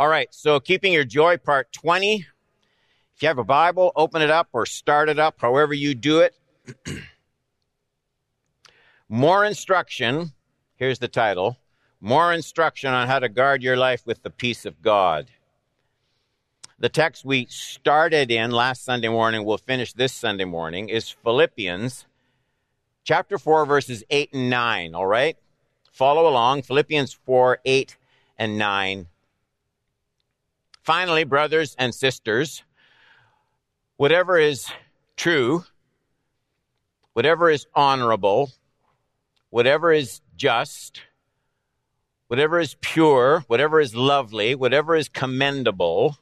All right, so keeping your joy, part 20. If you have a Bible, open it up or start it up, however you do it. More instruction. Here's the title More instruction on how to guard your life with the peace of God. The text we started in last Sunday morning, we'll finish this Sunday morning, is Philippians chapter 4, verses 8 and 9. All right? Follow along. Philippians 4, 8 and 9. Finally, brothers and sisters, whatever is true, whatever is honorable, whatever is just, whatever is pure, whatever is lovely, whatever is commendable,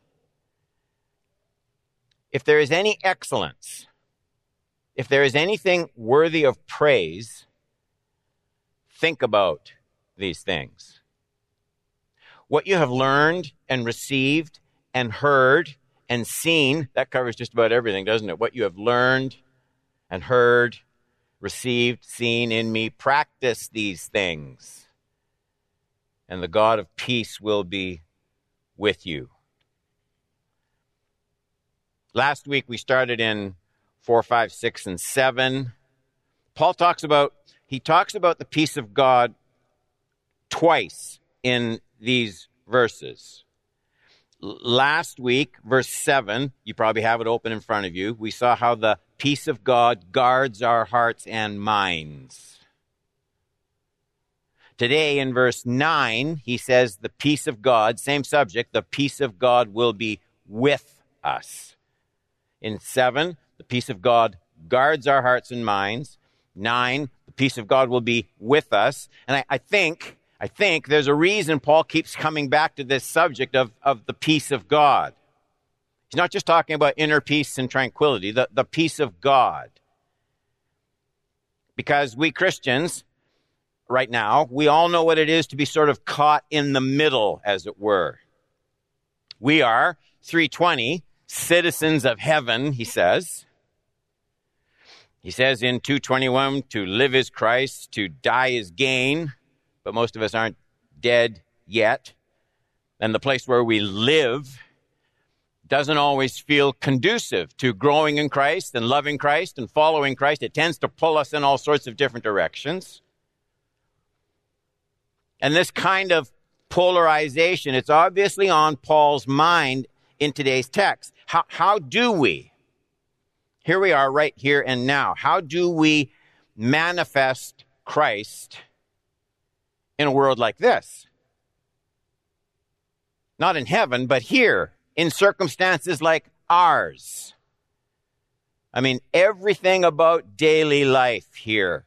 if there is any excellence, if there is anything worthy of praise, think about these things what you have learned and received and heard and seen, that covers just about everything, doesn't it? What you have learned and heard, received, seen in me, practice these things. And the God of peace will be with you. Last week we started in 4, 5, 6, and 7. Paul talks about, he talks about the peace of God twice in these verses. Last week, verse 7, you probably have it open in front of you, we saw how the peace of God guards our hearts and minds. Today, in verse 9, he says, The peace of God, same subject, the peace of God will be with us. In 7, the peace of God guards our hearts and minds. 9, the peace of God will be with us. And I, I think I think there's a reason Paul keeps coming back to this subject of, of the peace of God. He's not just talking about inner peace and tranquility, the, the peace of God. Because we Christians, right now, we all know what it is to be sort of caught in the middle, as it were. We are 320 citizens of heaven, he says. He says in 221 to live is Christ, to die is gain but most of us aren't dead yet. And the place where we live doesn't always feel conducive to growing in Christ and loving Christ and following Christ. It tends to pull us in all sorts of different directions. And this kind of polarization, it's obviously on Paul's mind in today's text. How, how do we, here we are right here and now, how do we manifest Christ in a world like this. Not in heaven, but here, in circumstances like ours. I mean, everything about daily life here.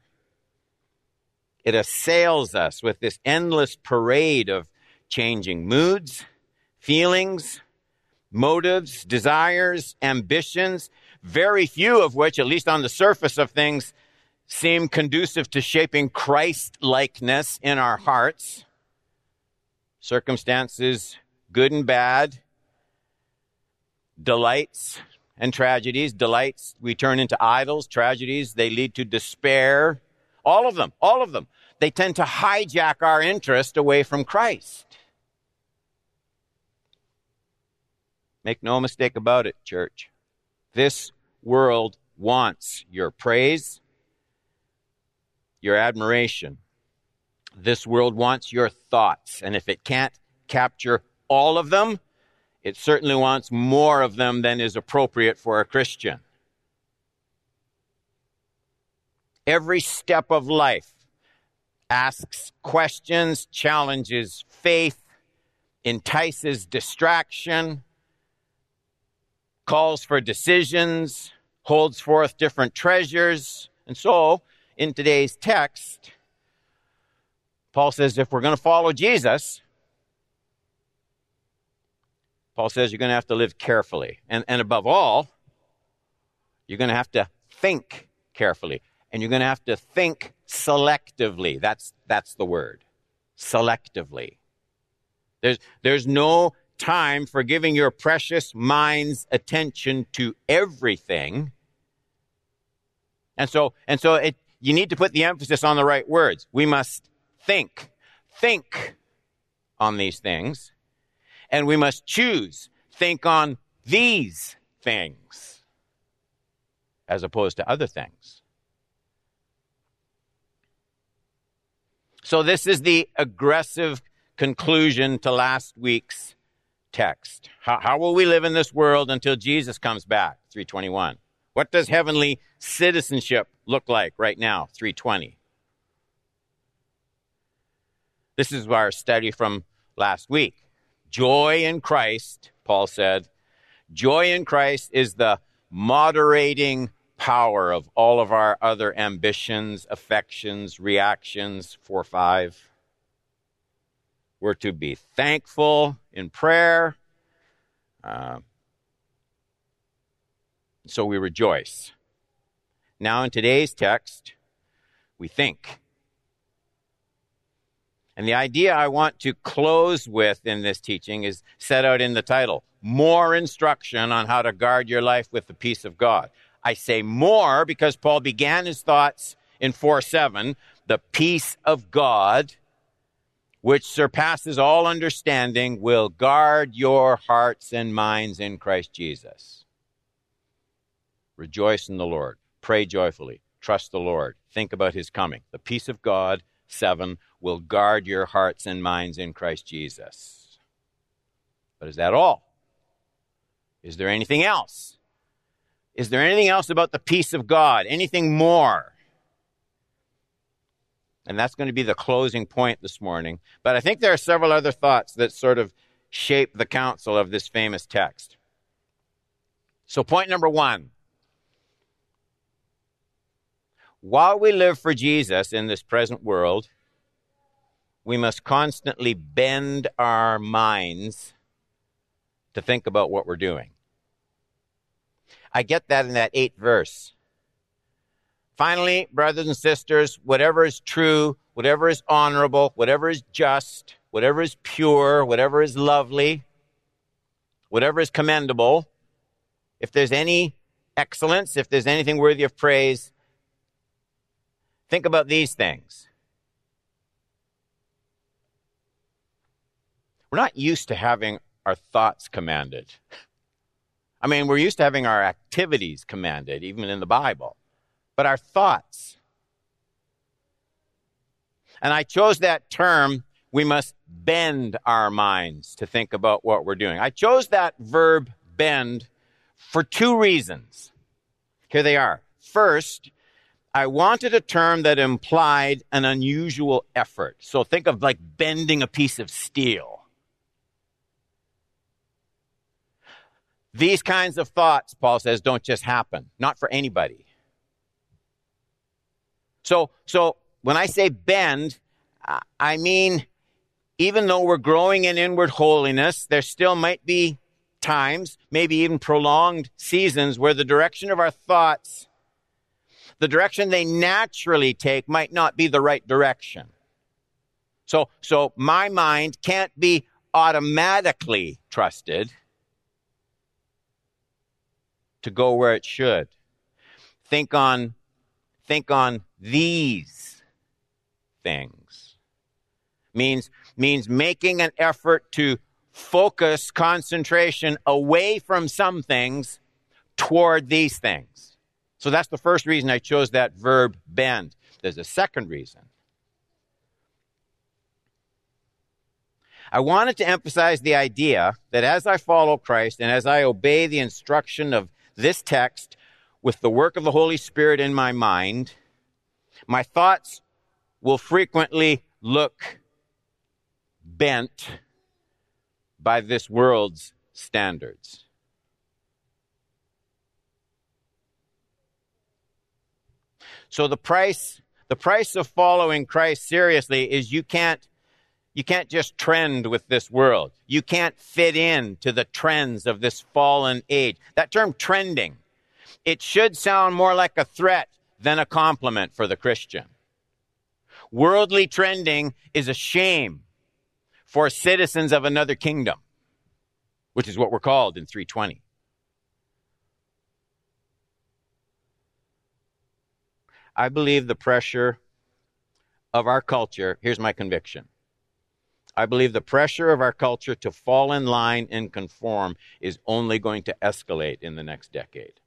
It assails us with this endless parade of changing moods, feelings, motives, desires, ambitions, very few of which, at least on the surface of things, seem conducive to shaping Christ likeness in our hearts. Circumstances, good and bad, delights and tragedies. Delights we turn into idols, tragedies they lead to despair. All of them, all of them. They tend to hijack our interest away from Christ. Make no mistake about it, church. This world wants your praise your admiration. This world wants your thoughts, and if it can't capture all of them, it certainly wants more of them than is appropriate for a Christian. Every step of life asks questions, challenges faith, entices distraction, calls for decisions, holds forth different treasures. And so, in today's text, Paul says if we're going to follow Jesus, Paul says you're going to have to live carefully. And, and above all, you're going to have to think carefully. And you're going to have to think selectively. That's, that's the word. Selectively. There's, there's no time for giving your precious mind's attention to everything. And so, and so it, you need to put the emphasis on the right words. We must think, think on these things. And we must choose, think on these things as opposed to other things. So, this is the aggressive conclusion to last week's text. How, how, will we live in this world until Jesus comes back? 321. What does heavenly citizenship look like right now? 320. This is our study from last week. Joy in Christ, Paul said. Joy in Christ is the moderating power of all of our other ambitions, affections, reactions, 4 5. We're to be thankful in prayer. Uh, so we rejoice. Now, in today's text, we think. And the idea I want to close with in this teaching is set out in the title More Instruction on How to Guard Your Life with the Peace of God. I say more because Paul began his thoughts in 4 7. The peace of God, which surpasses all understanding, will guard your hearts and minds in Christ Jesus. Rejoice in the Lord. Pray joyfully. Trust the Lord. Think about his coming. The peace of God, 7, will guard your hearts and minds in Christ Jesus. But is that all? Is there anything else? Is there anything else about the peace of God? Anything more? And that's going to be the closing point this morning. But I think there are several other thoughts that sort of shape the counsel of this famous text. So, point number one while we live for Jesus in this present world, we must constantly bend our minds to think about what we're doing. I get that in that eighth verse. Finally, brothers and sisters, whatever is true, whatever is honorable, whatever is just, whatever is pure, whatever is lovely, whatever is commendable, if there's any excellence, if there's anything worthy of praise, think about these things. We're not used to having our thoughts commanded. I mean, we're used to having our activities commanded, even in the Bible, but our thoughts. And I chose that term, we must bend our minds to think about what we're doing. I chose that verb bend for two reasons. Here they are. First, I wanted a term that implied an unusual effort. So think of like bending a piece of steel. These kinds of thoughts, Paul says, don't just happen, not for anybody. So, so when I say bend, I mean, even though we're growing in inward holiness, there still might be times, maybe even prolonged seasons, where the direction of our thoughts, the direction they naturally take, might not be the right direction. So, so my mind can't be automatically trusted to go where it should. Think on, think on these things. Means, means making an effort to focus concentration away from some things toward these things. So that's the first reason I chose that verb bend. There's a second reason. I wanted to emphasize the idea that as I follow Christ and as I obey the instruction of this text with the work of the Holy Spirit in my mind, my thoughts will frequently look bent by this world's standards. So the price, the price of following Christ seriously is you can't you can't just trend with this world. You can't fit in to the trends of this fallen age. That term trending, it should sound more like a threat than a compliment for the Christian. Worldly trending is a shame for citizens of another kingdom, which is what we're called in 320. I believe the pressure of our culture, here's my conviction I believe the pressure of our culture to fall in line and conform is only going to escalate in the next decade.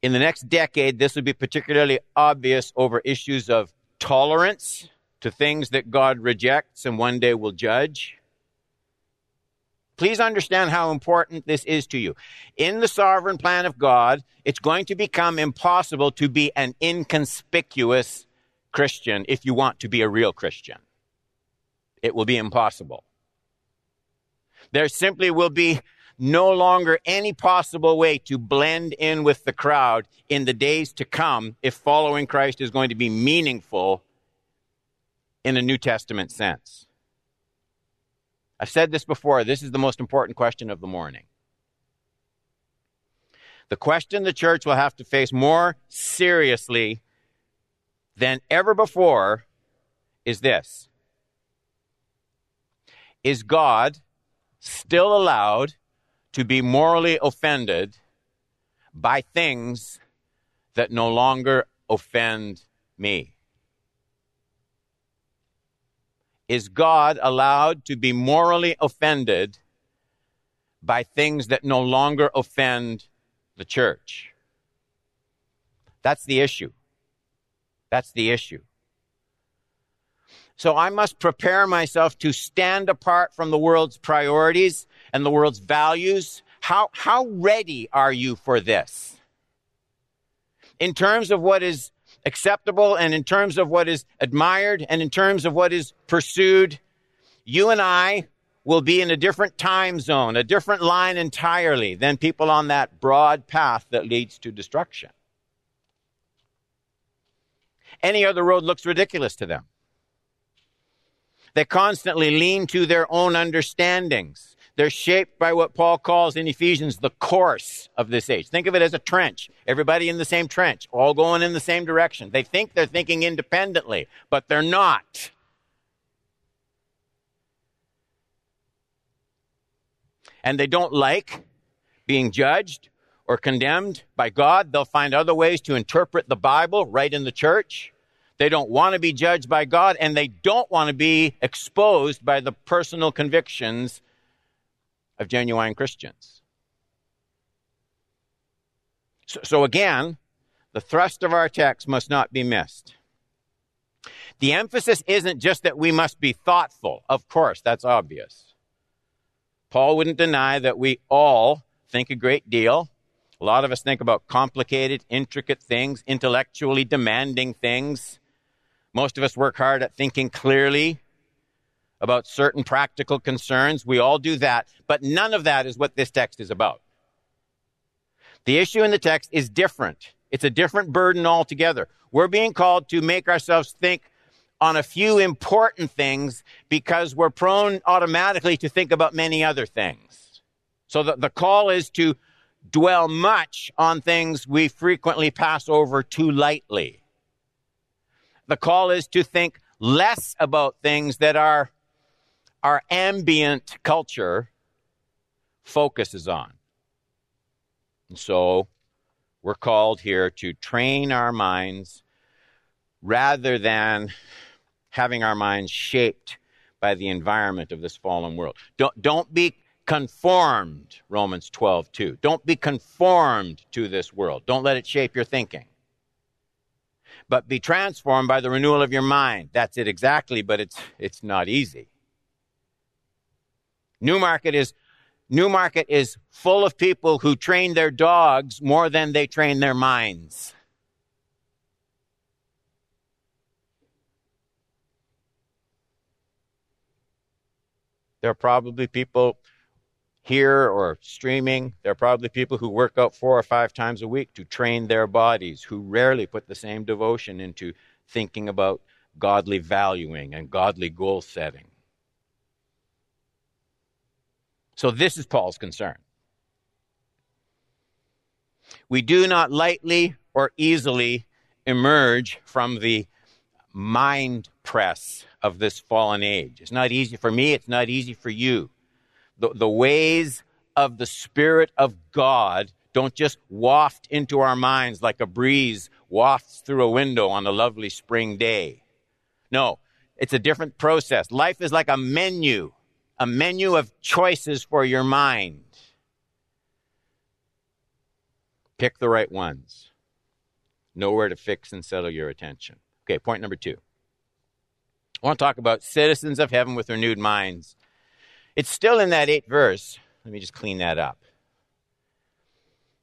In the next decade, this will be particularly obvious over issues of tolerance to things that God rejects and one day will judge. Please understand how important this is to you. In the sovereign plan of God, it's going to become impossible to be an inconspicuous Christian if you want to be a real Christian. It will be impossible. There simply will be no longer any possible way to blend in with the crowd in the days to come if following Christ is going to be meaningful in a New Testament sense. I've said this before. This is the most important question of the morning. The question the church will have to face more seriously than ever before is this Is God still allowed to be morally offended by things that no longer offend me? Is God allowed to be morally offended by things that no longer offend the church? That's the issue. That's the issue. So I must prepare myself to stand apart from the world's priorities and the world's values. How, how ready are you for this? In terms of what is acceptable and in terms of what is admired and in terms of what is pursued, you and I will be in a different time zone, a different line entirely than people on that broad path that leads to destruction. Any other road looks ridiculous to them. They constantly lean to their own understandings. They're shaped by what Paul calls in Ephesians the course of this age. Think of it as a trench. Everybody in the same trench, all going in the same direction. They think they're thinking independently, but they're not. And they don't like being judged or condemned by God, they'll find other ways to interpret the Bible right in the church. They don't want to be judged by God, and they don't want to be exposed by the personal convictions of genuine Christians. So, so again, the thrust of our text must not be missed. The emphasis isn't just that we must be thoughtful. Of course, that's obvious. Paul wouldn't deny that we all think a great deal a lot of us think about complicated, intricate things, intellectually demanding things. Most of us work hard at thinking clearly about certain practical concerns. We all do that, but none of that is what this text is about. The issue in the text is different. It's a different burden altogether. We're being called to make ourselves think on a few important things because we're prone automatically to think about many other things. So the, the call is to dwell much on things we frequently pass over too lightly. The call is to think less about things that our, our ambient culture focuses on. And so we're called here to train our minds rather than having our minds shaped by the environment of this fallen world. Don't, don't be conformed, Romans 12, 2. Don't be conformed to this world. Don't let it shape your thinking. But be transformed by the renewal of your mind. That's it exactly, but it's, it's not easy. Newmarket is, Newmarket is full of people who train their dogs more than they train their minds. There are probably people here or streaming, there are probably people who work out four or five times a week to train their bodies, who rarely put the same devotion into thinking about godly valuing and godly goal setting. So, this is Paul's concern. We do not lightly or easily emerge from the mind press of this fallen age. It's not easy for me, it's not easy for you the, the ways of the Spirit of God don't just waft into our minds like a breeze wafts through a window on a lovely spring day. No, it's a different process. Life is like a menu, a menu of choices for your mind. Pick the right ones. Know where to fix and settle your attention. Okay, point number two. I want to talk about citizens of heaven with renewed minds. It's still in that eighth verse. Let me just clean that up.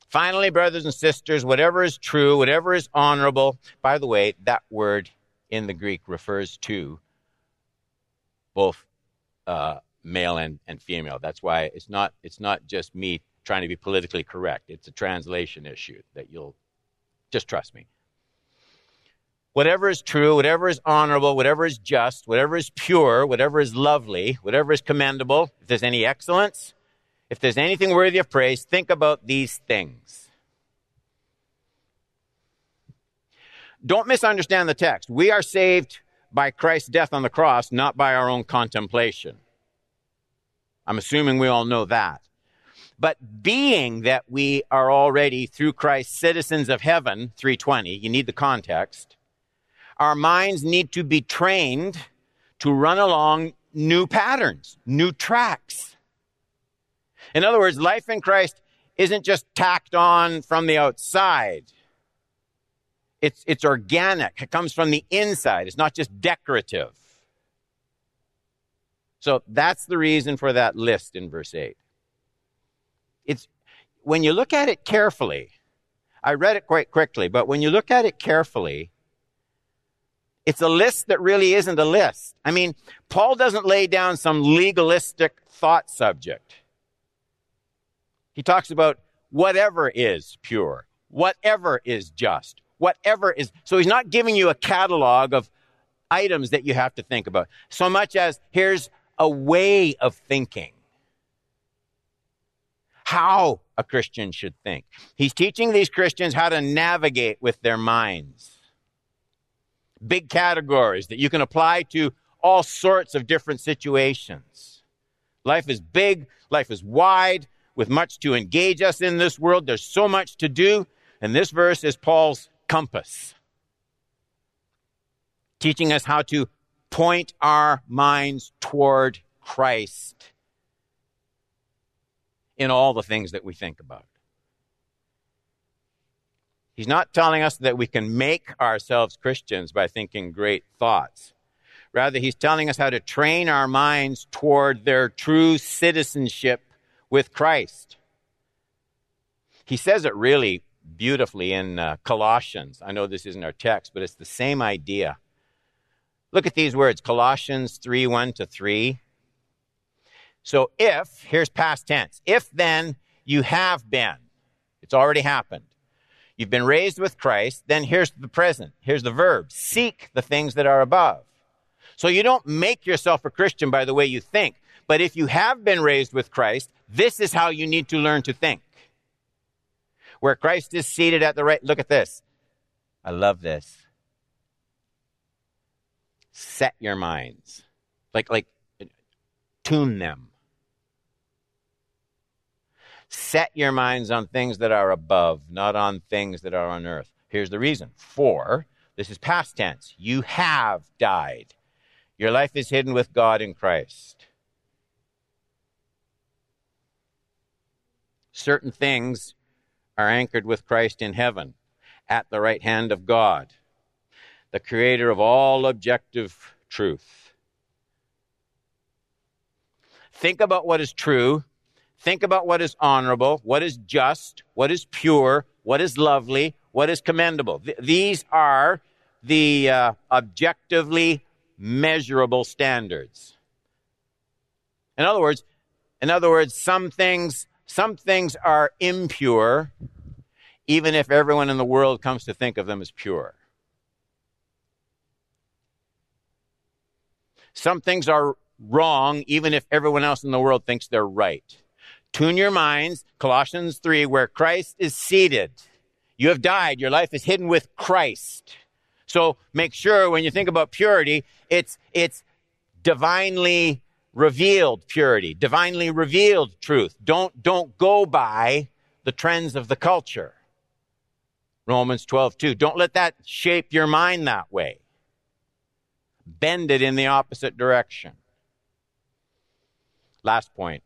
Finally, brothers and sisters, whatever is true, whatever is honorable, by the way, that word in the Greek refers to both uh, male and, and female. That's why it's not, it's not just me trying to be politically correct. It's a translation issue that you'll just trust me. Whatever is true, whatever is honorable, whatever is just, whatever is pure, whatever is lovely, whatever is commendable, if there's any excellence, if there's anything worthy of praise, think about these things. Don't misunderstand the text. We are saved by Christ's death on the cross, not by our own contemplation. I'm assuming we all know that. But being that we are already through Christ citizens of heaven, 320, you need the context. Our minds need to be trained to run along new patterns, new tracks. In other words, life in Christ isn't just tacked on from the outside. It's, it's organic. It comes from the inside. It's not just decorative. So that's the reason for that list in verse 8. It's, when you look at it carefully, I read it quite quickly, but when you look at it carefully, it's a list that really isn't a list. I mean, Paul doesn't lay down some legalistic thought subject. He talks about whatever is pure, whatever is just, whatever is. So he's not giving you a catalog of items that you have to think about so much as here's a way of thinking. How a Christian should think. He's teaching these Christians how to navigate with their minds. Big categories that you can apply to all sorts of different situations. Life is big, life is wide, with much to engage us in this world. There's so much to do. And this verse is Paul's compass, teaching us how to point our minds toward Christ in all the things that we think about. He's not telling us that we can make ourselves Christians by thinking great thoughts. Rather, he's telling us how to train our minds toward their true citizenship with Christ. He says it really beautifully in uh, Colossians. I know this isn't our text, but it's the same idea. Look at these words Colossians 3 1 to 3. So if, here's past tense, if then you have been, it's already happened. You've been raised with Christ, then here's the present. Here's the verb. Seek the things that are above. So you don't make yourself a Christian by the way you think. But if you have been raised with Christ, this is how you need to learn to think. Where Christ is seated at the right, look at this. I love this. Set your minds. Like, like, tune them. Set your minds on things that are above, not on things that are on earth. Here's the reason. For, this is past tense, you have died. Your life is hidden with God in Christ. certain things are anchored with Christ in heaven at the right hand of God, the creator of all objective truth. Think about what is true. Think about what is honorable, what is just, what is pure, what is lovely, what is commendable. Th- these are the uh, objectively measurable standards. In other words, in other words, some things some things are impure, even if everyone in the world comes to think of them as pure. Some things are wrong, even if everyone else in the world thinks they're right. Tune your minds, Colossians 3, where Christ is seated. You have died. Your life is hidden with Christ. So make sure when you think about purity, it's, it's divinely revealed purity, divinely revealed truth. Don't, don't go by the trends of the culture. Romans 12, 2. Don't let that shape your mind that way. Bend it in the opposite direction. Last point.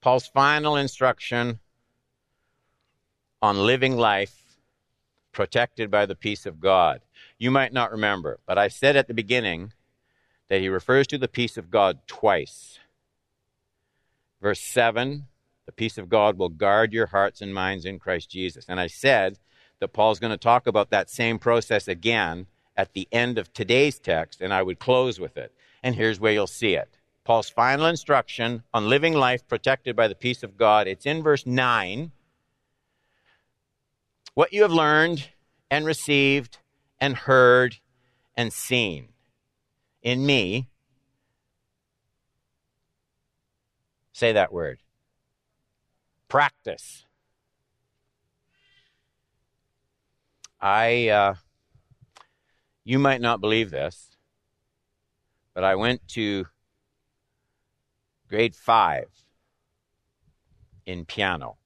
Paul's final instruction on living life protected by the peace of God. You might not remember, but I said at the beginning that he refers to the peace of God twice. Verse 7 the peace of God will guard your hearts and minds in Christ Jesus. And I said that Paul's going to talk about that same process again at the end of today's text, and I would close with it. And here's where you'll see it. Paul's final instruction on living life protected by the peace of God. It's in verse 9. What you have learned and received and heard and seen in me. Say that word practice. I, uh, you might not believe this, but I went to grade five in piano.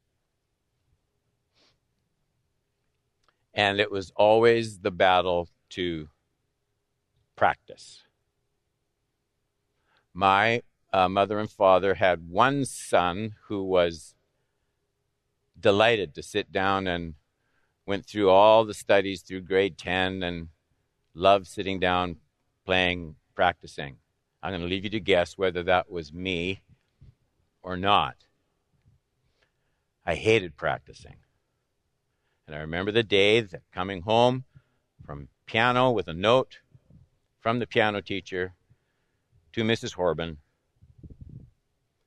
And it was always the battle to practice. My uh, mother and father had one son who was delighted to sit down and went through all the studies through grade 10 and loved sitting down, playing, practicing. I'm going to leave you to guess whether that was me or not. I hated practicing. And I remember the day that coming home from piano with a note from the piano teacher to Mrs. Horban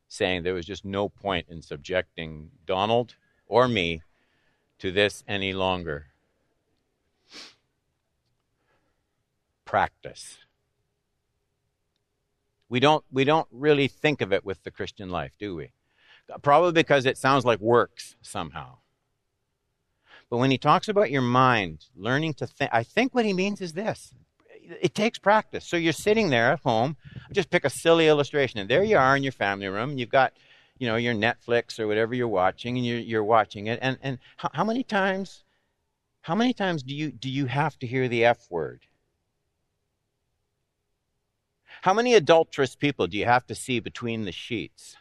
saying there was just no point in subjecting Donald or me to this any longer. Practice. We don't, we don't really think of it with the Christian life, do we? Probably because it sounds like works somehow. But when he talks about your mind, learning to think, I think what he means is this it takes practice. So you're sitting there at home, just pick a silly illustration, and there you are in your family room. You've got you know your Netflix or whatever you're watching, and you're, you're watching it. And and how, how many times, how many times do you do you have to hear the F word? How many adulterous people do you have to see between the sheets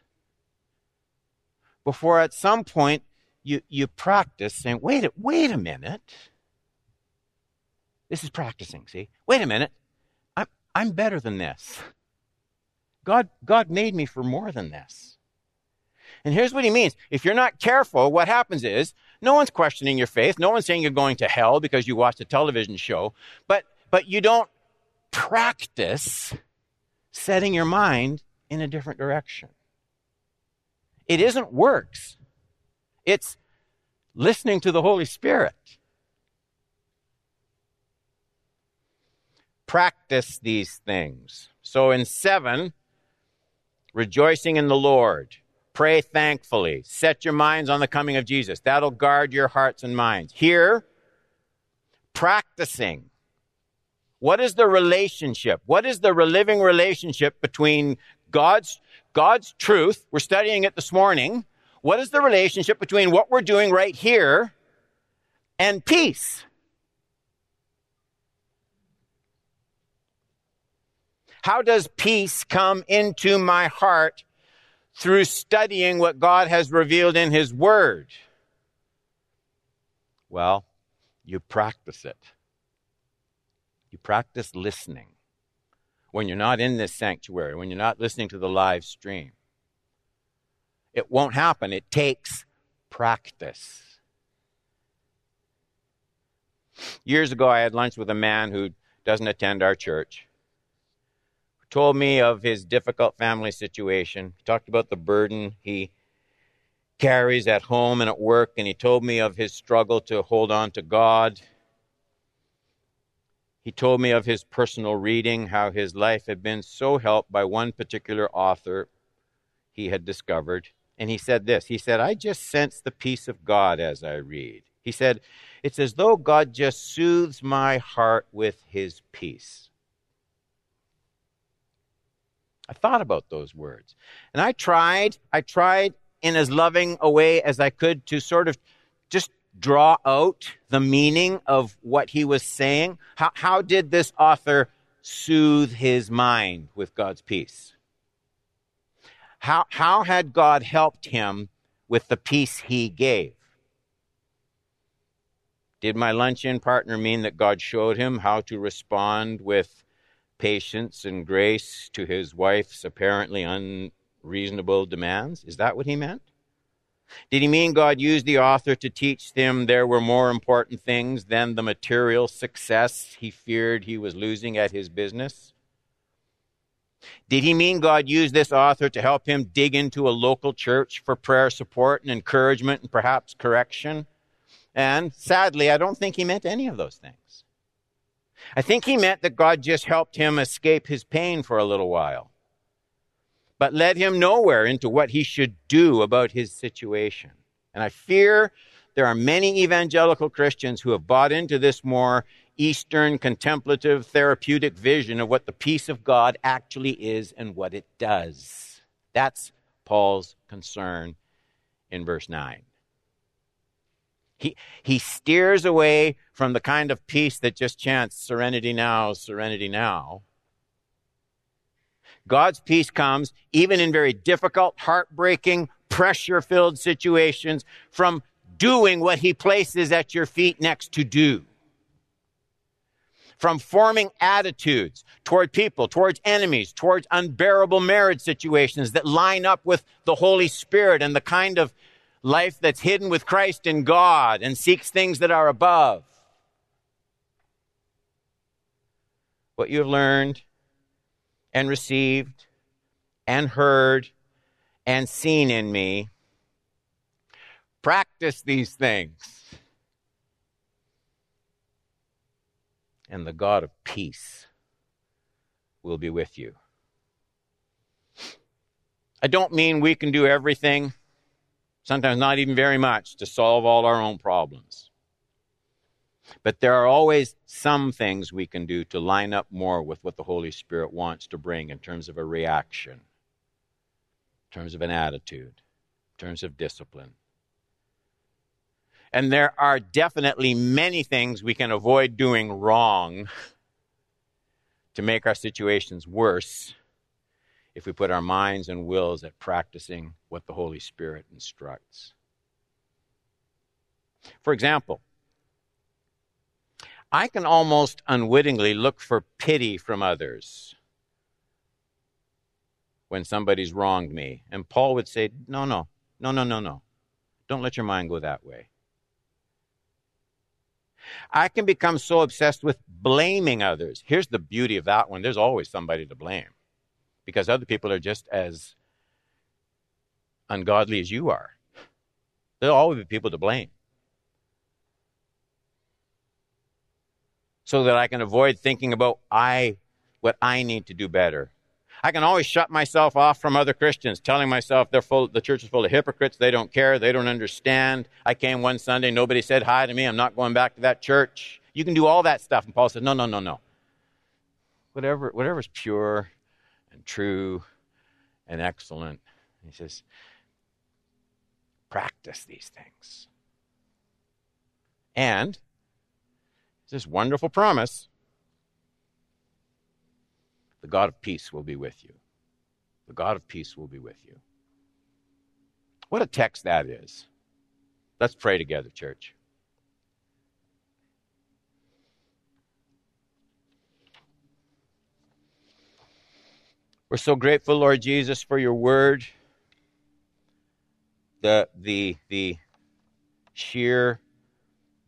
before at some point you, you practice saying, wait, a, wait a minute. This is practicing, see? Wait a minute. I'm, I'm better than this. God, God made me for more than this. And here's what he means. If you're not careful, what happens is no one's questioning your faith. No one's saying you're going to hell because you watched a television show, but, but you don't practice setting your mind in a different direction. It isn't works. It's listening to the Holy Spirit. Practice these things. So in seven, rejoicing in the Lord. Pray thankfully. Set your minds on the coming of Jesus. That'll guard your hearts and minds. Here, practicing. What is the relationship? What is the living relationship between God's, God's truth? We're studying it this morning. What is the relationship between what we're doing right here and peace? How does peace come into my heart through studying what God has revealed in His Word? Well, you practice it. You practice listening when you're not in this sanctuary, when you're not listening to the live stream. It won't happen. It takes practice. Years ago, I had lunch with a man who doesn't attend our church told me of his difficult family situation. He talked about the burden he carries at home and at work, and he told me of his struggle to hold on to God. He told me of his personal reading, how his life had been so helped by one particular author he had discovered. And he said this He said, I just sense the peace of God as I read. He said, It's as though God just soothes my heart with his peace. I thought about those words. And I tried, I tried in as loving a way as I could to sort of just draw out the meaning of what he was saying. How, how did this author soothe his mind with God's peace? How, how had God helped him with the peace he gave? Did my luncheon partner mean that God showed him how to respond with patience and grace to his wife's apparently unreasonable demands? Is that what he meant? Did he mean God used the author to teach them there were more important things than the material success he feared he was losing at his business? Did he mean God used this author to help him dig into a local church for prayer support and encouragement and perhaps correction? And sadly, I don't think he meant any of those things. I think he meant that God just helped him escape his pain for a little while, but led him nowhere into what he should do about his situation. And I fear there are many evangelical Christians who have bought into this more Eastern contemplative therapeutic vision of what the peace of God actually is and what it does. That's Paul's concern in verse 9. He, he steers away from the kind of peace that just chants serenity now, serenity now. God's peace comes even in very difficult, heartbreaking, pressure filled situations from doing what he places at your feet next to do. From forming attitudes toward people, towards enemies, towards unbearable marriage situations that line up with the Holy Spirit and the kind of life that's hidden with Christ in God and seeks things that are above. What you have learned and received and heard and seen in me, practice these things. And the God of peace will be with you. I don't mean we can do everything sometimes not even very much, to solve all our own problems. But there are always some things we can do to line up more with what the Holy Spirit wants to bring in terms of a reaction, in terms of an attitude, in terms of discipline. And there are definitely many things we can avoid doing wrong to make our situations worse if we put our minds and wills at practicing what the Holy Spirit instructs. For example, I can almost unwittingly look for pity from others when somebody's wronged me. And Paul would say, No, no, no, no, no, no. Don't let your mind go that way. I can become so obsessed with blaming others. Here's the beauty of that one there's always somebody to blame because other people are just as ungodly as you are. There'll always be people to blame. So that I can avoid thinking about I what I need to do better. I can always shut myself off from other Christians, telling myself they're full the church is full of hypocrites, they don't care, they don't understand. I came one Sunday, nobody said hi to me, I'm not going back to that church. You can do all that stuff. And Paul said, No, no, no, no. Whatever whatever's pure and true and excellent. He says, practice these things. And this wonderful promise the God of peace will be with you. The God of peace will be with you. What a text that is. Let's pray together, church. We're so grateful, Lord Jesus, for your word. The, the, the sheer,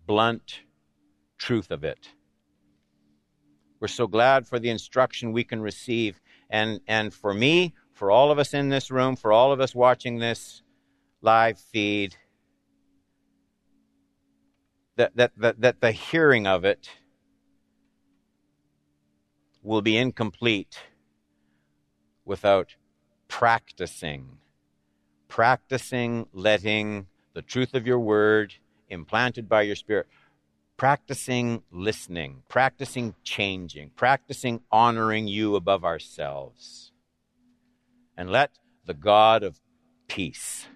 blunt truth of it. We're so glad for the instruction we can receive. And, and for me, for all of us in this room, for all of us watching this live feed, that, that, that, that the hearing of it will be incomplete without practicing. Practicing letting the truth of your word implanted by your spirit, practicing listening, practicing changing, practicing honoring you above ourselves. And let the God of peace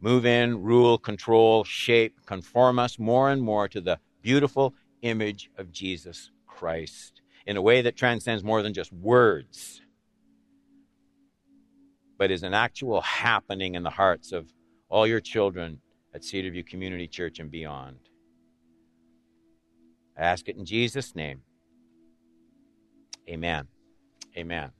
move in, rule, control, shape, conform us more and more to the beautiful image of Jesus Christ in a way that transcends more than just words, but is an actual happening in the hearts of all your children at Cedar View Community Church and beyond. I ask it in Jesus' name. Amen. Amen.